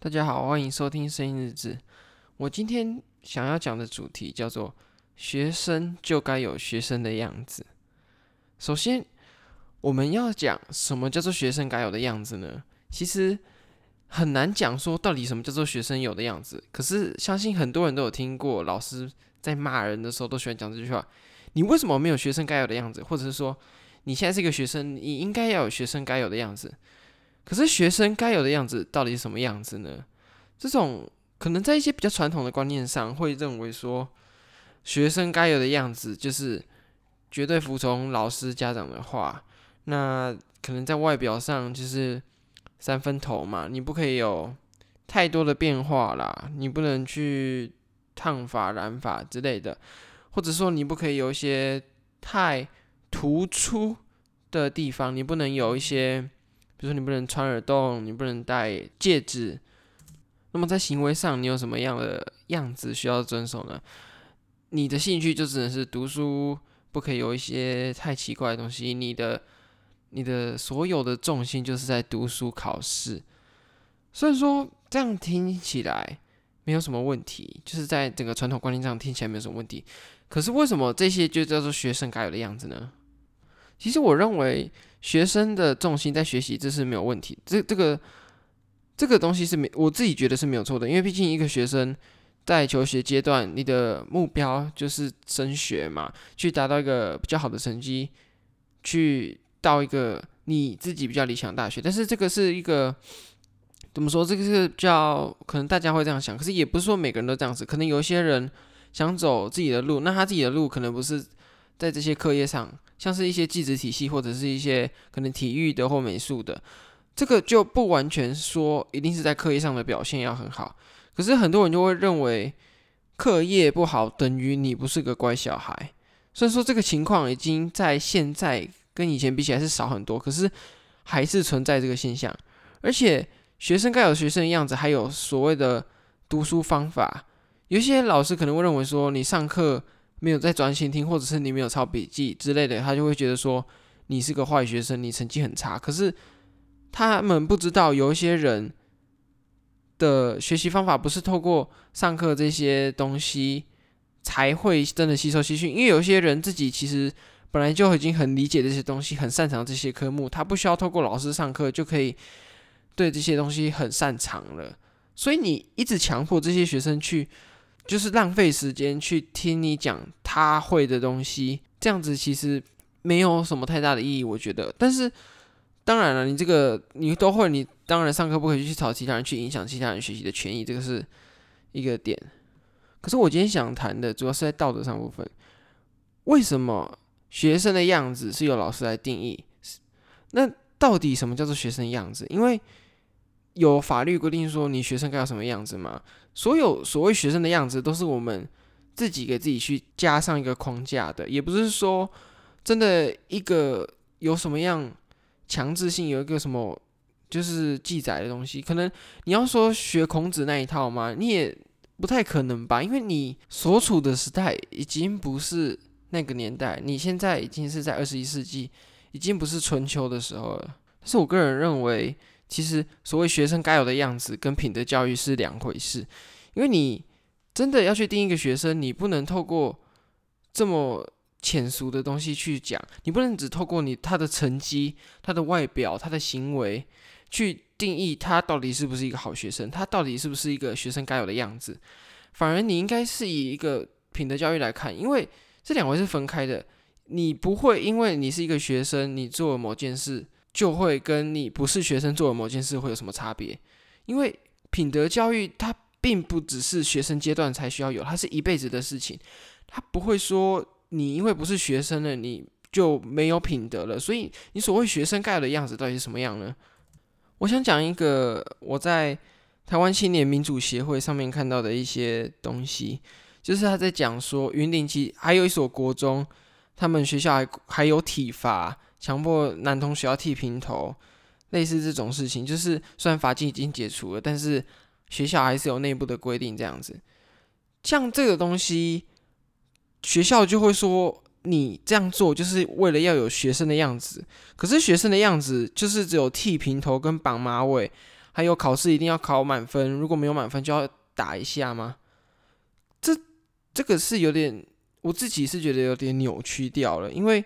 大家好，欢迎收听声音日志。我今天想要讲的主题叫做“学生就该有学生的样子”。首先，我们要讲什么叫做学生该有的样子呢？其实很难讲说到底什么叫做学生有的样子。可是相信很多人都有听过，老师在骂人的时候都喜欢讲这句话：“你为什么没有学生该有的样子？”或者是说：“你现在是一个学生，你应该要有学生该有的样子。”可是学生该有的样子到底是什么样子呢？这种可能在一些比较传统的观念上，会认为说，学生该有的样子就是绝对服从老师、家长的话。那可能在外表上就是三分头嘛，你不可以有太多的变化啦，你不能去烫发、染发之类的，或者说你不可以有一些太突出的地方，你不能有一些。比如说，你不能穿耳洞，你不能戴戒指。那么在行为上，你有什么样的样子需要遵守呢？你的兴趣就只能是读书，不可以有一些太奇怪的东西。你的、你的所有的重心就是在读书考试。所以说，这样听起来没有什么问题，就是在整个传统观念上听起来没有什么问题。可是为什么这些就叫做学生该有的样子呢？其实我认为。学生的重心在学习，这是没有问题。这这个这个东西是没，我自己觉得是没有错的。因为毕竟一个学生在求学阶段，你的目标就是升学嘛，去达到一个比较好的成绩，去到一个你自己比较理想大学。但是这个是一个怎么说？这个是叫可能大家会这样想，可是也不是说每个人都这样子。可能有些人想走自己的路，那他自己的路可能不是在这些课业上。像是一些技职体系，或者是一些可能体育的或美术的，这个就不完全说一定是在课业上的表现要很好。可是很多人就会认为课业不好等于你不是个乖小孩。虽然说这个情况已经在现在跟以前比起来是少很多，可是还是存在这个现象。而且学生该有学生的样子，还有所谓的读书方法。有些老师可能会认为说，你上课。没有在专心听，或者是你没有抄笔记之类的，他就会觉得说你是个坏学生，你成绩很差。可是他们不知道，有一些人的学习方法不是透过上课这些东西才会真的吸收吸收，因为有些人自己其实本来就已经很理解这些东西，很擅长这些科目，他不需要透过老师上课就可以对这些东西很擅长了。所以你一直强迫这些学生去。就是浪费时间去听你讲他会的东西，这样子其实没有什么太大的意义，我觉得。但是当然了，你这个你都会，你当然上课不可以去吵其他人，去影响其他人学习的权益，这个是一个点。可是我今天想谈的主要是在道德上部分，为什么学生的样子是由老师来定义？那到底什么叫做学生样子？因为有法律规定说你学生该有什么样子吗？所有所谓学生的样子都是我们自己给自己去加上一个框架的，也不是说真的一个有什么样强制性，有一个什么就是记载的东西。可能你要说学孔子那一套吗？你也不太可能吧，因为你所处的时代已经不是那个年代，你现在已经是在二十一世纪，已经不是春秋的时候了。但是我个人认为。其实，所谓学生该有的样子跟品德教育是两回事，因为你真的要去定一个学生，你不能透过这么浅俗的东西去讲，你不能只透过你他的成绩、他的外表、他的行为去定义他到底是不是一个好学生，他到底是不是一个学生该有的样子。反而你应该是以一个品德教育来看，因为这两回是分开的，你不会因为你是一个学生，你做了某件事。就会跟你不是学生做的某件事会有什么差别？因为品德教育它并不只是学生阶段才需要有，它是一辈子的事情。它不会说你因为不是学生了，你就没有品德了。所以你所谓学生该有的样子到底是什么样呢？我想讲一个我在台湾青年民主协会上面看到的一些东西，就是他在讲说云林其还有一所国中，他们学校还还有体罚。强迫男同学要剃平头，类似这种事情，就是虽然罚金已经解除了，但是学校还是有内部的规定这样子。像这个东西，学校就会说你这样做就是为了要有学生的样子。可是学生的样子就是只有剃平头跟绑马尾，还有考试一定要考满分，如果没有满分就要打一下吗？这这个是有点，我自己是觉得有点扭曲掉了，因为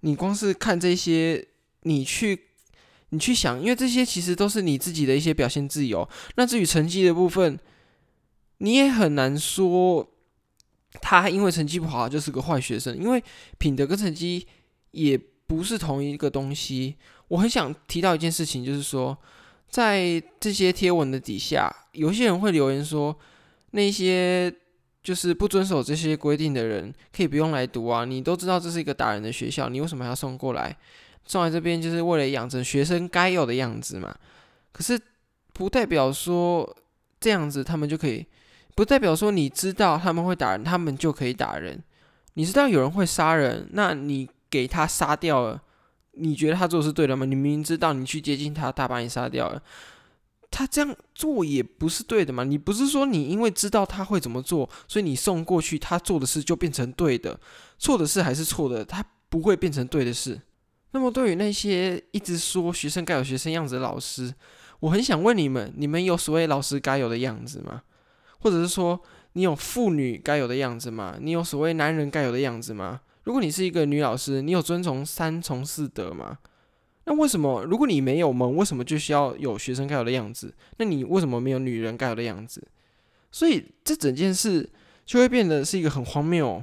你光是看这些，你去你去想，因为这些其实都是你自己的一些表现自由。那至于成绩的部分，你也很难说他因为成绩不好就是个坏学生，因为品德跟成绩也不是同一个东西。我很想提到一件事情，就是说，在这些贴文的底下，有些人会留言说，那些就是不遵守这些规定的人，可以不用来读啊。你都知道这是一个打人的学校，你为什么还要送过来？送来这边就是为了养成学生该有的样子嘛。可是不代表说这样子他们就可以。不代表说你知道他们会打人，他们就可以打人。你知道有人会杀人，那你给他杀掉了，你觉得他做的是对的吗？你明明知道你去接近他，他把你杀掉了，他这样做也不是对的嘛。你不是说你因为知道他会怎么做，所以你送过去，他做的事就变成对的，错的事还是错的，他不会变成对的事。那么对于那些一直说学生该有学生样子的老师，我很想问你们：你们有所谓老师该有的样子吗？或者是说，你有妇女该有的样子吗？你有所谓男人该有的样子吗？如果你是一个女老师，你有遵从三从四德吗？那为什么，如果你没有门，为什么就需要有学生该有的样子？那你为什么没有女人该有的样子？所以这整件事就会变得是一个很荒谬、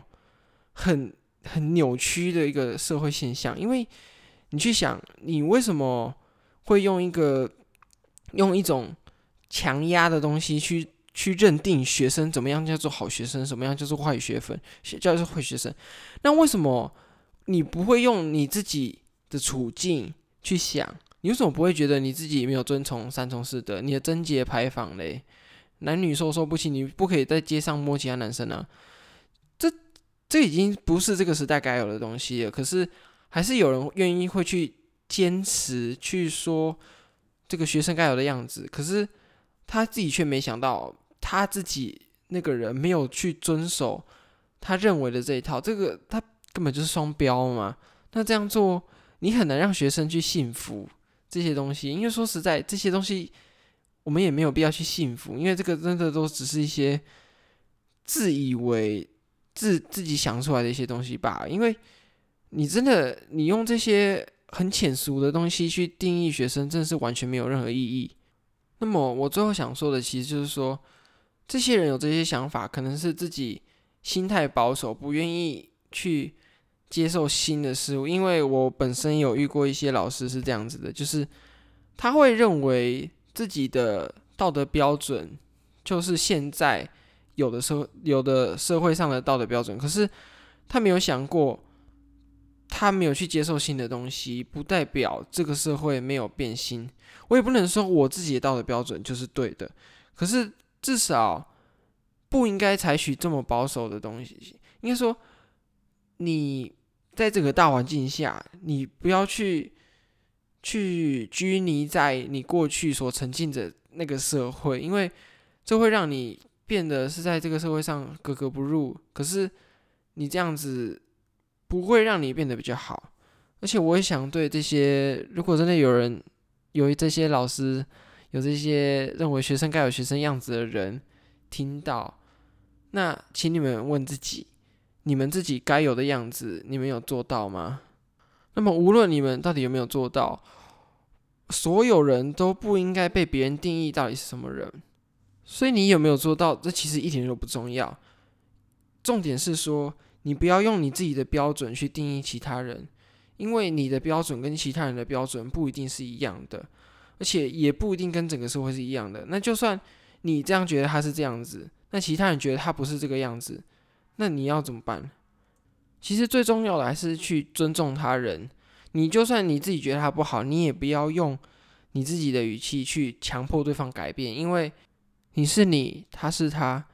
很很扭曲的一个社会现象。因为你去想，你为什么会用一个用一种强压的东西去？去认定学生怎么样叫做好学生，什么样叫做坏学分，叫做坏学生。那为什么你不会用你自己的处境去想？你为什么不会觉得你自己没有遵从三从四德？你的贞洁牌坊嘞，男女授受不亲，你不可以在街上摸其他男生啊？这这已经不是这个时代该有的东西了。可是还是有人愿意会去坚持去说这个学生该有的样子，可是他自己却没想到。他自己那个人没有去遵守他认为的这一套，这个他根本就是双标嘛。那这样做，你很难让学生去信服这些东西。因为说实在，这些东西我们也没有必要去信服，因为这个真的都只是一些自以为自自己想出来的一些东西吧。因为你真的你用这些很浅俗的东西去定义学生，真的是完全没有任何意义。那么我最后想说的，其实就是说。这些人有这些想法，可能是自己心态保守，不愿意去接受新的事物。因为我本身有遇过一些老师是这样子的，就是他会认为自己的道德标准就是现在有的社有的社会上的道德标准，可是他没有想过，他没有去接受新的东西，不代表这个社会没有变新。我也不能说我自己的道德标准就是对的，可是。至少不应该采取这么保守的东西。应该说，你在这个大环境下，你不要去去拘泥在你过去所沉浸的那个社会，因为这会让你变得是在这个社会上格格不入。可是你这样子不会让你变得比较好。而且我也想对这些，如果真的有人有这些老师。有这些认为学生该有学生样子的人听到，那请你们问自己：你们自己该有的样子，你们有做到吗？那么无论你们到底有没有做到，所有人都不应该被别人定义到底是什么人。所以你有没有做到，这其实一点都不重要。重点是说，你不要用你自己的标准去定义其他人，因为你的标准跟其他人的标准不一定是一样的。而且也不一定跟整个社会是一样的。那就算你这样觉得他是这样子，那其他人觉得他不是这个样子，那你要怎么办？其实最重要的还是去尊重他人。你就算你自己觉得他不好，你也不要用你自己的语气去强迫对方改变，因为你是你，他是他，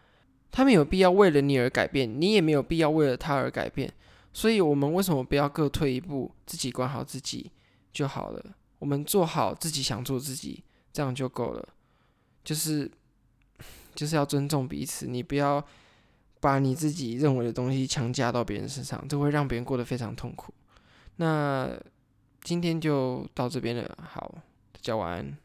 他没有必要为了你而改变，你也没有必要为了他而改变。所以，我们为什么不要各退一步，自己管好自己就好了？我们做好自己想做自己，这样就够了。就是，就是要尊重彼此。你不要把你自己认为的东西强加到别人身上，这会让别人过得非常痛苦。那今天就到这边了，好，大家晚安。